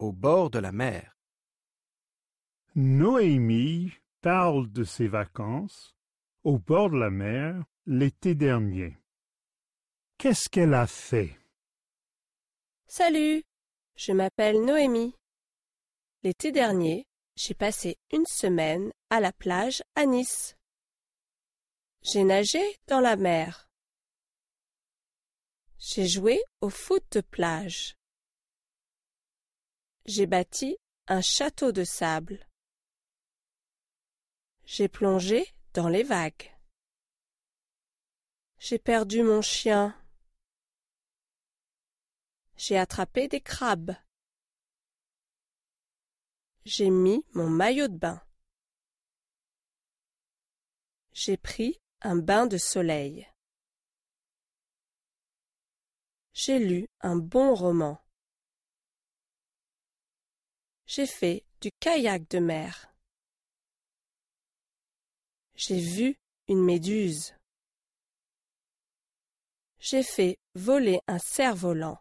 au bord de la mer. Noémie parle de ses vacances au bord de la mer l'été dernier. Qu'est-ce qu'elle a fait? Salut, je m'appelle Noémie. L'été dernier, j'ai passé une semaine à la plage à Nice. J'ai nagé dans la mer. J'ai joué au foot de plage. J'ai bâti un château de sable. J'ai plongé dans les vagues. J'ai perdu mon chien. J'ai attrapé des crabes. J'ai mis mon maillot de bain. J'ai pris un bain de soleil. J'ai lu un bon roman. J'ai fait du kayak de mer. J'ai vu une méduse. J'ai fait voler un cerf-volant.